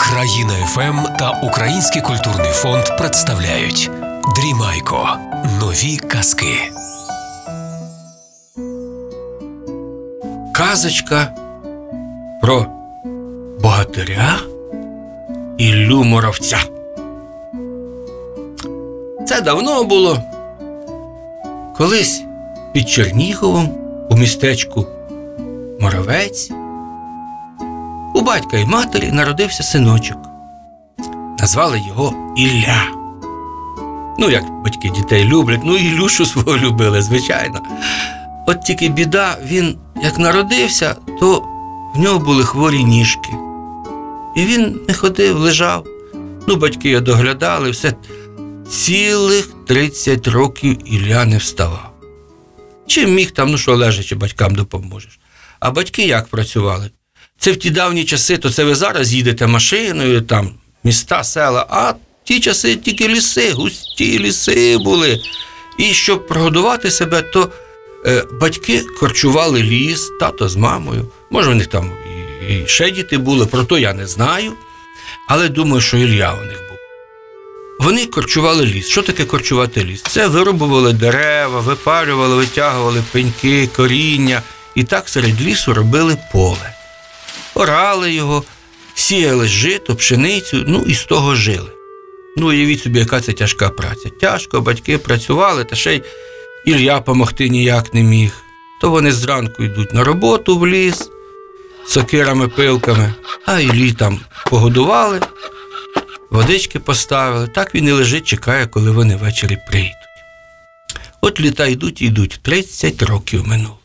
Країна FM та Український культурний фонд представляють Дрімайко. Нові казки. Казочка про богатиря Іллю Моровця. Це давно було. Колись під Черніговом у містечку Моровець у батька і матері народився синочок. Назвали його Ілля. Ну, як батьки дітей люблять, ну і Ілюшу свого любили, звичайно. От тільки біда, він як народився, то в нього були хворі ніжки. І він не ходив, лежав. Ну, батьки його доглядали, все. Цілих 30 років Ілля не вставав. Чим міг там, ну що лежачи, батькам допоможеш. А батьки як працювали? Це в ті давні часи, то це ви зараз їдете машиною, там, міста, села, а ті часи тільки ліси, густі ліси були. І щоб прогодувати себе, то е, батьки корчували ліс, тато з мамою. Може, у них там і, і ще діти були, про то я не знаю. Але думаю, що Ілля у них був. Вони корчували ліс. Що таке корчувати ліс? Це вирубували дерева, випалювали, витягували пеньки, коріння, і так серед лісу робили поле. Орали його, сіяли жито, пшеницю, ну і з того жили. Ну, уявіть собі, яка це тяжка праця. Тяжко, батьки працювали, та ще й Ілля помогти ніяк не міг. То вони зранку йдуть на роботу в ліс, сокирами, пилками, а Іллі там погодували, водички поставили. Так він і лежить, чекає, коли вони ввечері прийдуть. От літа йдуть і йдуть, 30 років минуло.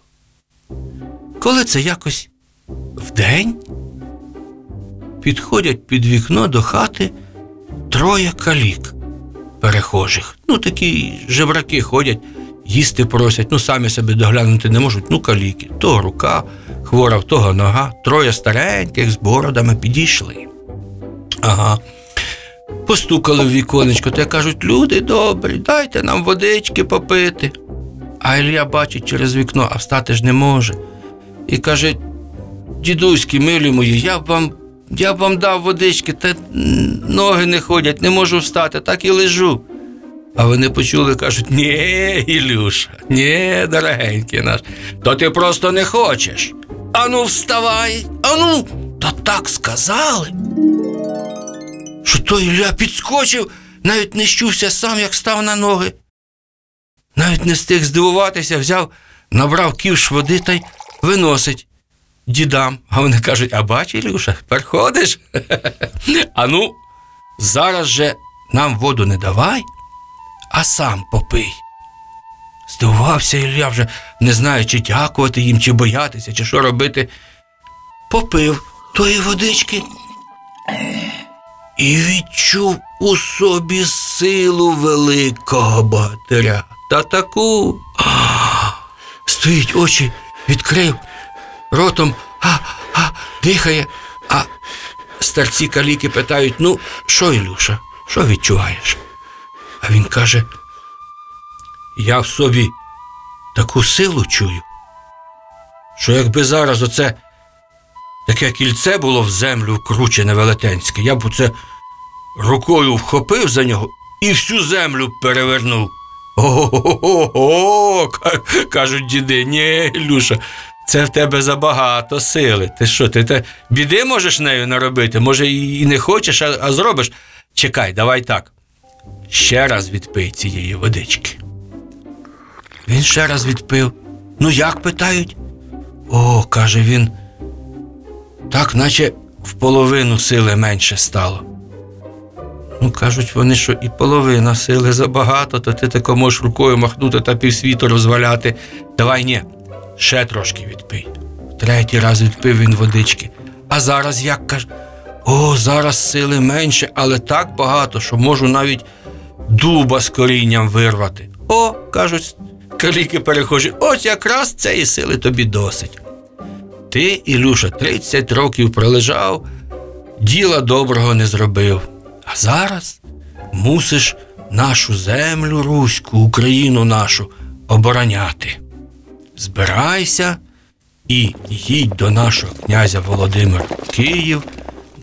Коли це якось вдень підходять під вікно до хати троє калік перехожих. Ну, такі жебраки ходять, їсти просять, ну самі себе доглянути не можуть, ну каліки. Того рука хвора, в того нога, троє стареньких з бородами підійшли. Ага. Постукали в віконечко та кажуть, люди добрі, дайте нам водички попити. А Ілля бачить через вікно, а встати ж не може. І каже: дідуські, милі мої, я б вам, я б вам дав водички, та ноги не ходять, не можу встати, так і лежу. А вони почули, кажуть: ні, Ілюша, ні, дорогенький наш, то ти просто не хочеш. Ану, вставай, ану, та так сказали. Що той Ілля підскочив, навіть не щувся сам, як став на ноги. Навіть не встиг здивуватися, взяв, набрав ківш води та й виносить дідам. А вони кажуть: а бач, Ілюша, тепер ходиш? А ну, зараз же нам воду не давай, а сам попий. Здивувався Ілля вже, не знає, чи дякувати їм, чи боятися, чи що робити. Попив тої водички і відчув у собі силу великого богатиря. Та таку. Стоїть очі, відкрив, ротом а, а, дихає, а старці каліки питають: ну, що, Ілюша, що відчуваєш? А він каже: Я в собі таку силу чую, що якби зараз оце таке кільце було в землю вкручене велетенське, я б оце рукою вхопив за нього і всю землю перевернув. О-о-о, кажуть діди, ні, Ілюша, це в тебе забагато сили. Ти що, ти те біди можеш нею наробити? Може, і не хочеш, а, а зробиш? Чекай, давай так. Ще раз відпий цієї водички. Він ще раз відпив. Ну, як питають? О, каже він. Так, наче в половину сили менше стало. Ну, кажуть вони, що і половина сили забагато, то ти тако можеш рукою махнути та півсвіту розваляти. Давай ні, ще трошки відпий. Третій раз відпив він водички. А зараз як каже? О, зараз сили менше, але так багато, що можу навіть дуба з корінням вирвати. О, кажуть каліки перехожі, ось якраз цієї сили тобі досить. Ти, Ілюша, 30 років пролежав, діла доброго не зробив. А зараз мусиш нашу землю руську, Україну нашу обороняти. Збирайся і їдь до нашого князя Володимира в Київ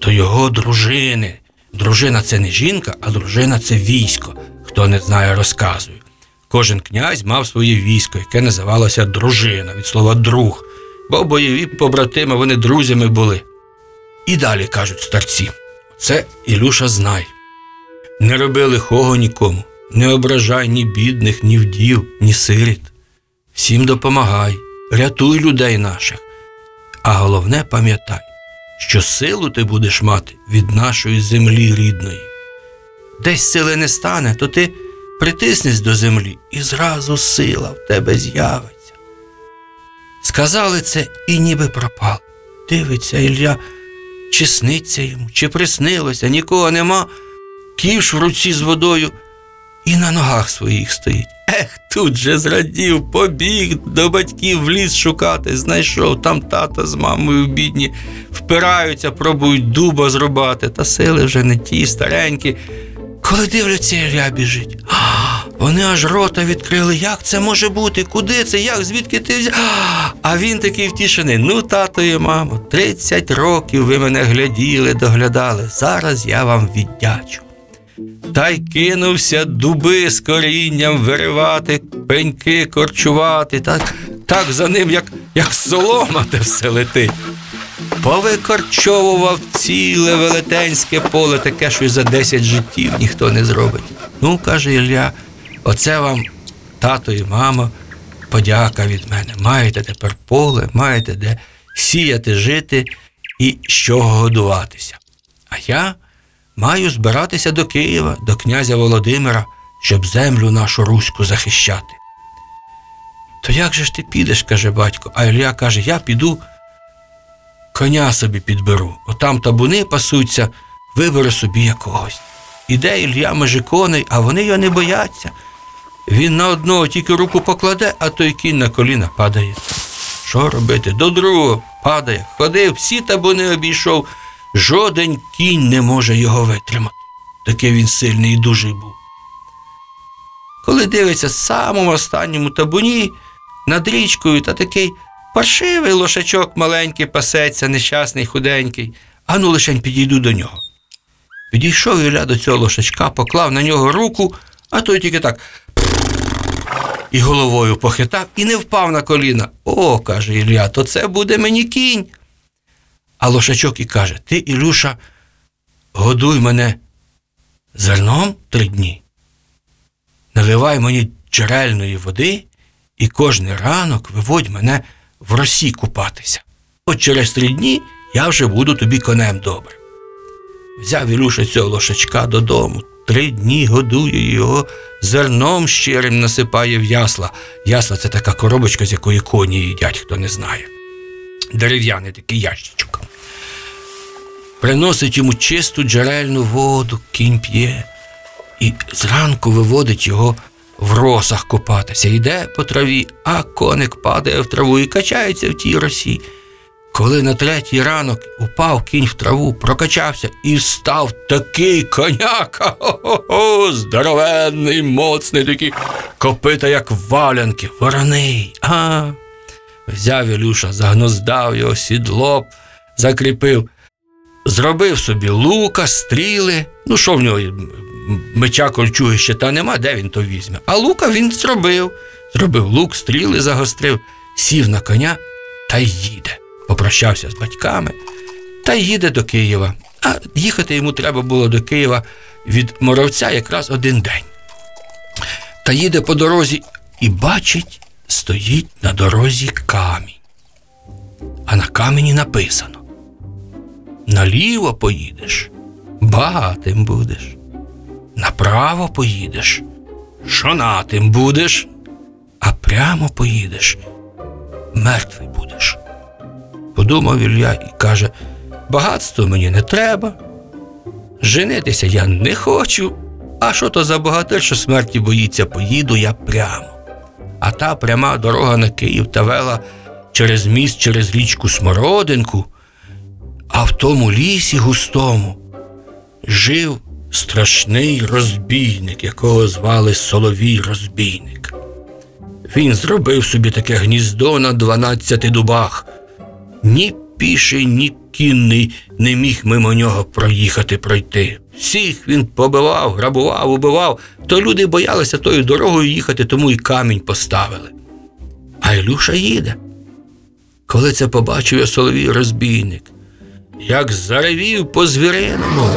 до його дружини. Дружина це не жінка, а дружина це військо. Хто не знає, розказую. Кожен князь мав своє військо, яке називалося дружина від слова друг, бо бойові побратими вони друзями були. І далі кажуть старці: це Ілюша знай. Не роби лихого нікому, не ображай ні бідних, ні вдів, ні сиріт. Всім допомагай, рятуй людей наших. А головне пам'ятай, що силу ти будеш мати від нашої землі рідної. Десь сили не стане, то ти притиснись до землі, і зразу сила в тебе з'явиться. Сказали це і ніби пропало. Дивиться Ілля, чи сниться йому, чи приснилося, нікого нема, ківш в руці з водою і на ногах своїх стоїть. Ех, тут же зрадів, побіг до батьків в ліс шукати, знайшов там тата з мамою бідні, впираються, пробують дуба зрубати, та сили вже не ті, старенькі. Коли дивляться, Ілля біжить. А, вони аж рота відкрили. Як це може бути? Куди це? Як? Звідки ти взяв? А, він такий втішений. Ну, тато і мамо, 30 років ви мене гляділи, доглядали. Зараз я вам віддячу. Та й кинувся дуби з корінням виривати, пеньки корчувати, так, так за ним, як, як солома, те все летить. Повикорчовував ціле велетенське поле, таке, що й за 10 життів ніхто не зробить. Ну, каже Ілля, оце вам, тато і мама, подяка від мене. Маєте тепер поле, маєте де сіяти, жити і з чого годуватися. А я маю збиратися до Києва, до князя Володимира, щоб землю нашу руську захищати. То як же ж ти підеш, каже батько, а Ілля каже, я піду коня собі підберу. Отам табуни пасуться, виберу собі якогось. Іде Ілля межи коней, а вони його не бояться. Він на одного тільки руку покладе, а той кінь на коліна падає. Що робити? До другого падає. Ходив, всі табуни обійшов. Жоден кінь не може його витримати. Такий він сильний і дужий був. Коли дивиться самому останньому табуні над річкою та такий паршивий лошачок маленький пасеться, нещасний, худенький, а ну лишень підійду до нього. Підійшов Ілля до цього лошачка, поклав на нього руку, а той тільки так і головою похитав і не впав на коліна. О, каже Ілля, то це буде мені кінь. А лошачок і каже: Ти, Ілюша, годуй мене зерном три дні, наливай мені джерельної води і кожний ранок виводь мене в росі купатися. От через три дні я вже буду тобі конем добрим. Взяв Ілюша цього лошачка додому, три дні годує його, зерном щирим насипає в ясла. Ясла це така коробочка, з якої коні їдять, хто не знає. Дерев'яний такий ящичок. Приносить йому чисту джерельну воду, кінь п'є, і зранку виводить його в росах купатися. Йде по траві, а коник падає в траву і качається в тій росі. Коли на третій ранок упав кінь в траву, прокачався і став такий коняка, хо-хо-хо, здоровенний, моцний, такий копита, як валянки, вороний. А, взяв Ілюша, загноздав його сідло, закріпив, зробив собі лука, стріли. Ну, що в нього меча кольчуги ще та нема, де він то візьме. А лука він зробив. Зробив лук, стріли загострив, сів на коня та їде. Попрощався з батьками та їде до Києва. А їхати йому треба було до Києва від Моровця якраз один день. Та їде по дорозі і бачить, стоїть на дорозі камінь. А на камені написано: Наліво поїдеш, багатим будеш. Направо поїдеш, жонатим будеш, а прямо поїдеш, мертвий будеш. Подумав Ілля і каже: багатство мені не треба. Женитися я не хочу. А що то за богатир, що смерті боїться, поїду я прямо. А та пряма дорога на Київ та вела через міст, через річку Смородинку, а в тому лісі густому жив страшний розбійник, якого звали Соловій Розбійник. Він зробив собі таке гніздо на дванадцяти дубах. Ні піший, ні кінний не міг мимо нього проїхати пройти. Всіх він побивав, грабував, убивав, то люди боялися тою дорогою їхати, тому й камінь поставили. А Ілюша їде. Коли це побачив я соловій розбійник, як заревів по звіриному,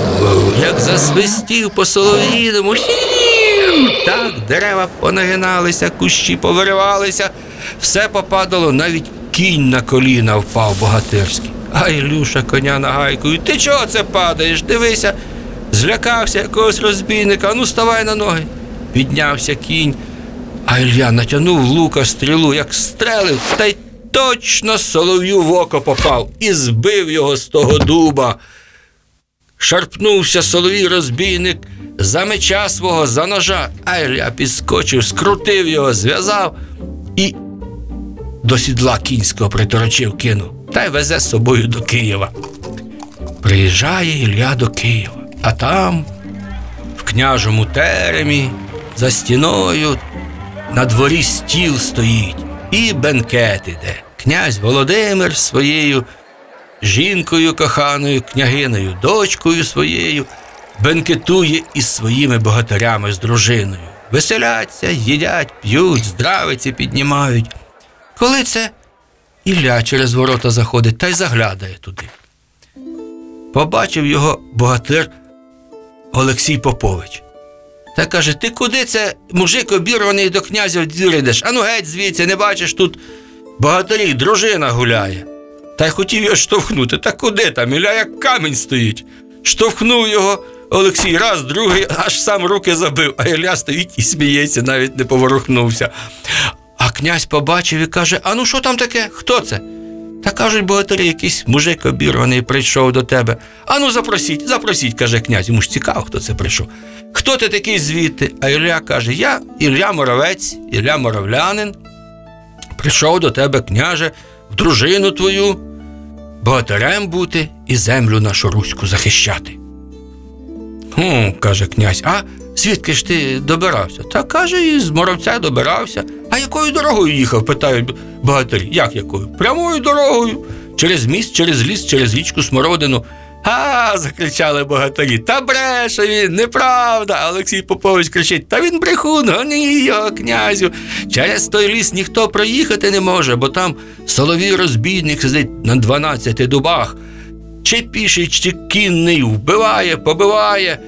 як засвистів по солов'їному, так дерева понагиналися, кущі повиривалися, все попадало, навіть кінь на коліна впав богатирський. А Ілюша коня нагайкою. Ти чого це падаєш? Дивися, злякався якогось розбійника, ну ставай на ноги. Піднявся кінь, а Ілля натягнув лука стрілу, як стрелив, та й точно солов'ю в око попав і збив його з того дуба. Шарпнувся соловій розбійник за меча свого, за ножа, а Ілля підскочив, скрутив його, зв'язав і до сідла кінського приторочив, кинув та й везе з собою до Києва. Приїжджає Ілля до Києва, а там, в княжому теремі, за стіною, на дворі стіл стоїть і бенкет іде. Князь Володимир своєю жінкою коханою, княгиною, дочкою своєю, бенкетує із своїми богатирями з дружиною. Веселяться, їдять, п'ють, здравиці піднімають. Коли це Ілля через ворота заходить та й заглядає туди. Побачив його богатир Олексій Попович. Та каже: ти куди це мужик обірваний до князя в? Ану геть звідси, не бачиш тут богатирі, дружина гуляє. Та й хотів його штовхнути. Та куди там? Ілля як камінь стоїть. Штовхнув його Олексій раз, другий, аж сам руки забив, а Ілля стоїть і сміється, навіть не поворухнувся. Князь побачив і каже: А ну що там таке? Хто це? Та кажуть, богатирі, якийсь мужик обірваний прийшов до тебе. Ану, запросіть, запросіть, каже князь. Йому ж цікаво, хто це прийшов. Хто ти такий звідти? А Ілля каже: Я Ілля Моровець, Ілля Моровлянин. Прийшов до тебе, княже, в дружину твою, богатирем бути і землю нашу руську захищати. Хм, каже князь, а звідки ж ти добирався? Та каже, із Моровця добирався. Якою дорогою їхав? питають богатирі. Як якою? Прямою дорогою. Через міст, через ліс, через річку Смородину. А, закричали богатирі. Та бреше він, неправда. Олексій Попович кричить: Та він брехун, гони його, князю. Через той ліс ніхто проїхати не може, бо там соловій розбійник сидить на 12 дубах. Чи піший, чи кінний, вбиває, побиває.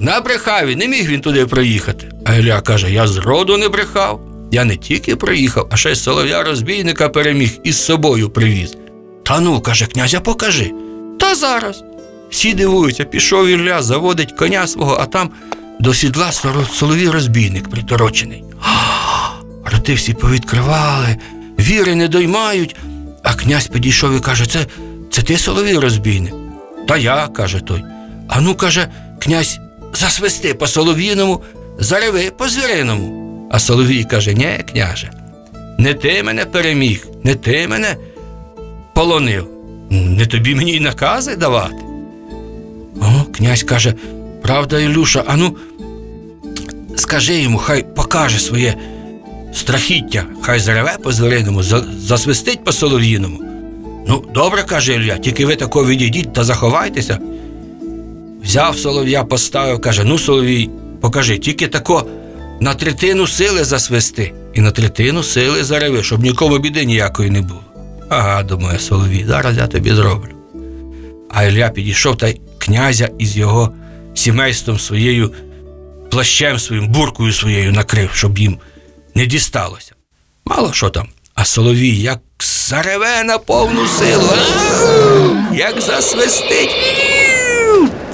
Набрехав він, не міг він туди проїхати. А Ілля каже: Я зроду не брехав. Я не тільки проїхав, а ще й солов'я розбійника переміг і з собою привіз. Та ну, каже князя, покажи. Та зараз. Всі дивуються, пішов Ілля, заводить коня свого, а там до сідла соловій розбійник приторочений. Роти всі повідкривали, віри не доймають. А князь підійшов і каже: Це, це ти соловій розбійник? Та я, каже той. А ну, каже, князь, засвисти по солов'їному, зареви по звіриному. А Соловій каже: Ні, княже, не ти мене переміг, не ти мене полонив, не тобі мені й накази давати. О, князь каже, правда, Ілюша, а ну, скажи йому, хай покаже своє страхіття, хай зареве по звіриному, за- засвистить по солов'їному. Ну, добре, каже Ілля, тільки ви тако відійдіть та заховайтеся. Взяв солов'я, поставив, каже: ну, соловій, покажи, тільки тако на третину сили засвисти і на третину сили зареви, щоб нікому біди ніякої не було. Ага, думає Соловій, зараз я тобі зроблю. А Ілля підійшов та князя із його сімейством своєю, плащем своїм, буркою своєю накрив, щоб їм не дісталося. Мало що там. А Соловій як зареве на повну силу, як засвистить.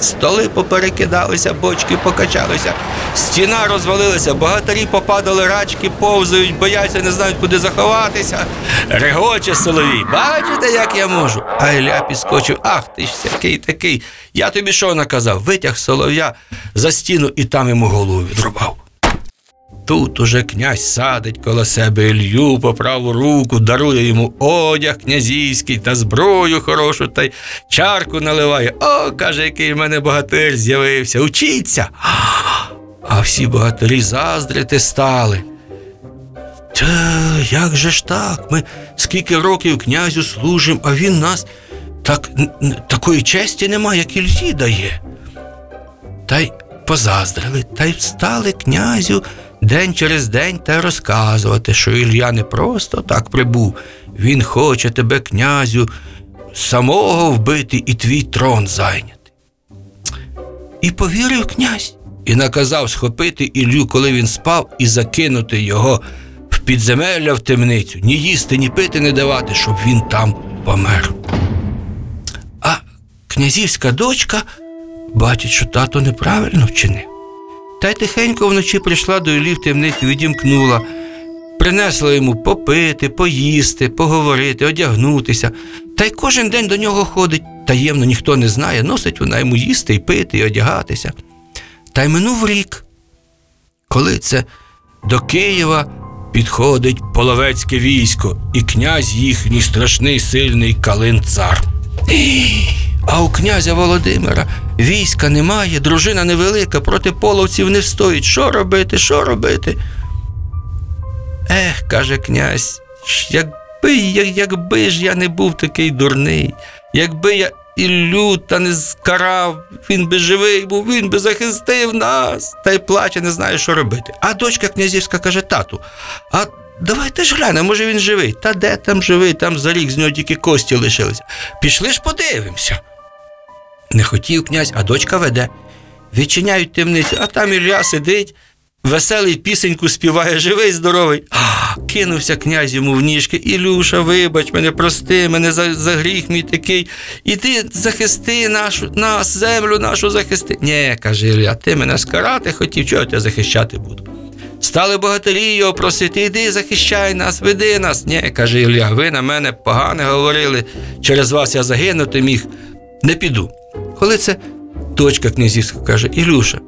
Столи поперекидалися, бочки покачалися, стіна розвалилася, богатирі попадали рачки, повзають, бояться, не знають, куди заховатися. Регоче соловій, бачите, як я можу? А Ілля підскочив, ах ти ж який такий. Я тобі що наказав? Витяг солов'я за стіну і там йому голову відрубав. Тут уже князь садить коло себе Ілью по праву руку, дарує йому одяг князівський та зброю хорошу, та й чарку наливає. О, каже, який в мене богатир з'явився. Учіться. А всі богатирі заздрити стали. Та як же ж так? Ми скільки років князю служимо, а він нас так, такої честі нема, як Ільї дає. Та й позаздрили, та й встали князю день через день та розказувати, що Ілля не просто так прибув. Він хоче тебе, князю, самого вбити і твій трон зайняти. І повірив князь, і наказав схопити Іллю, коли він спав, і закинути його в підземелля в темницю, ні їсти, ні пити не давати, щоб він там помер. А князівська дочка бачить, що тато неправильно вчинив. Та й тихенько вночі прийшла до Іллі в темницю, відімкнула, принесла йому попити, поїсти, поговорити, одягнутися. Та й кожен день до нього ходить, таємно ніхто не знає, носить вона йому їсти і пити, і одягатися. Та й минув рік, коли це до Києва підходить половецьке військо, і князь їхній страшний сильний Калин цар. А у князя Володимира війська немає, дружина невелика, проти половців не встоїть. Що робити, що робити? Ех, каже князь, якби, я- якби ж я не був такий дурний, якби я Іллю та не скарав, він би живий був, він би захистив нас. Та й плаче, не знає, що робити. А дочка князівська каже: тату, а давайте ж глянемо, може він живий. Та де там живий, там за рік з нього тільки кості лишилися. Пішли ж подивимося. Не хотів князь, а дочка веде. Відчиняють темницю, а там Ілля сидить, веселий пісеньку співає, живий, здоровий. А, кинувся князь йому в ніжки. Ілюша, вибач мене, прости мене за, за гріх мій такий. Іди захисти нашу, нас, землю нашу захисти. Ні, каже Ілля, ти мене скарати хотів, чого я тебе захищати буду? Стали богатирі його просити, іди захищай нас, веди нас. Ні, каже Ілля, ви на мене погане говорили, через вас я загинути міг. Не піду. Коли це дочка князівська каже: Ілюша,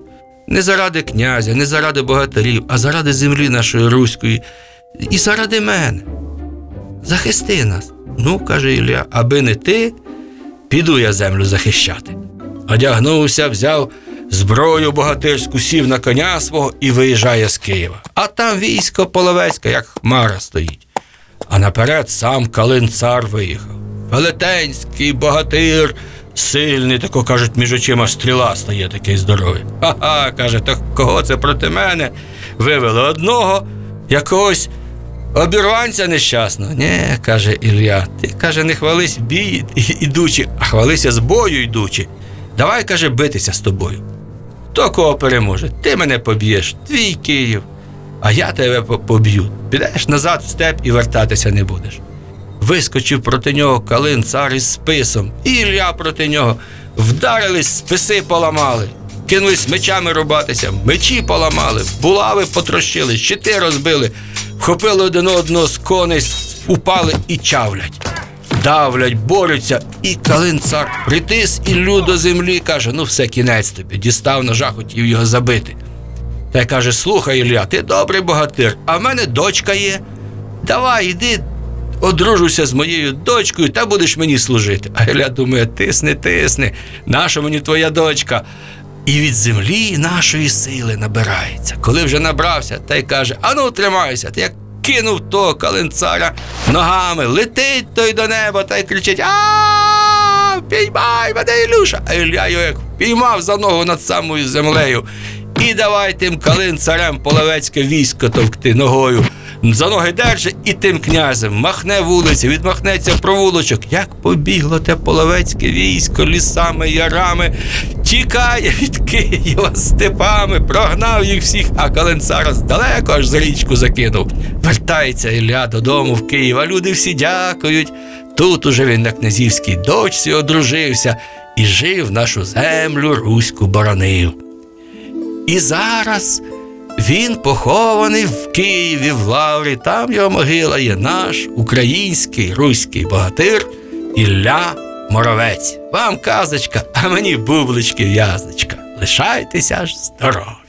не заради князя, не заради богатирів, а заради землі нашої руської, і заради мене. Захисти нас. Ну, каже Ілля, аби не ти, піду я землю захищати. Одягнувся, взяв зброю богатирську, сів на коня свого і виїжджає з Києва. А там військо половецьке, як хмара стоїть. А наперед сам Калин цар виїхав. Велетенський богатир, сильний, тако кажуть, між очима стріла стає такий здоровий. Ха-ха, каже, то кого це проти мене? Вивели одного, якогось обірванця нещасного. Ні, каже Ілля, ти каже, не хвались бій ідучи, а хвалися з бою йдучи. Давай, каже, битися з тобою. Хто кого переможе? Ти мене поб'єш, твій Київ, а я тебе поб'ю. Підеш назад в степ і вертатися не будеш. Вискочив проти нього Калин цар із списом, і Ілля проти нього. Вдарились, списи поламали, кинулись мечами рубатися, мечі поламали, булави потрощили, щити розбили, вхопили один одного з коней, упали і чавлять. Давлять, борються, і Калин цар притис Іллю до землі, каже: ну все, кінець тобі, дістав ножа, хотів його забити. Та й каже: слухай, Ілля, ти добрий богатир, а в мене дочка є. Давай, іди, одружуйся з моєю дочкою та будеш мені служити. А Ілля думає, тисни, тисни, наша мені твоя дочка. І від землі нашої сили набирається. Коли вже набрався, та й каже: Ану, тримайся, ти як кинув того каленцаря ногами, летить той до неба та й кричить: А, піймай мене, Ілюша! А Ілля його як піймав за ногу над самою землею. І давай тим калин царем половецьке військо товкти ногою. За ноги держи і тим князем махне вулиці, відмахнеться провулочок. Як побігло те половецьке військо лісами, ярами, тікає від Києва степами, прогнав їх всіх, а калин цар далеко аж за річку закинув. Вертається Ілля додому в Київ, а люди всі дякують. Тут уже він на князівській дочці одружився і жив нашу землю руську боронив. І зараз він похований в Києві в Лаврі. Там його могила є наш український руський богатир Ілля Моровець. Вам казочка, а мені бублички в'язочка. Лишайтеся ж здорові!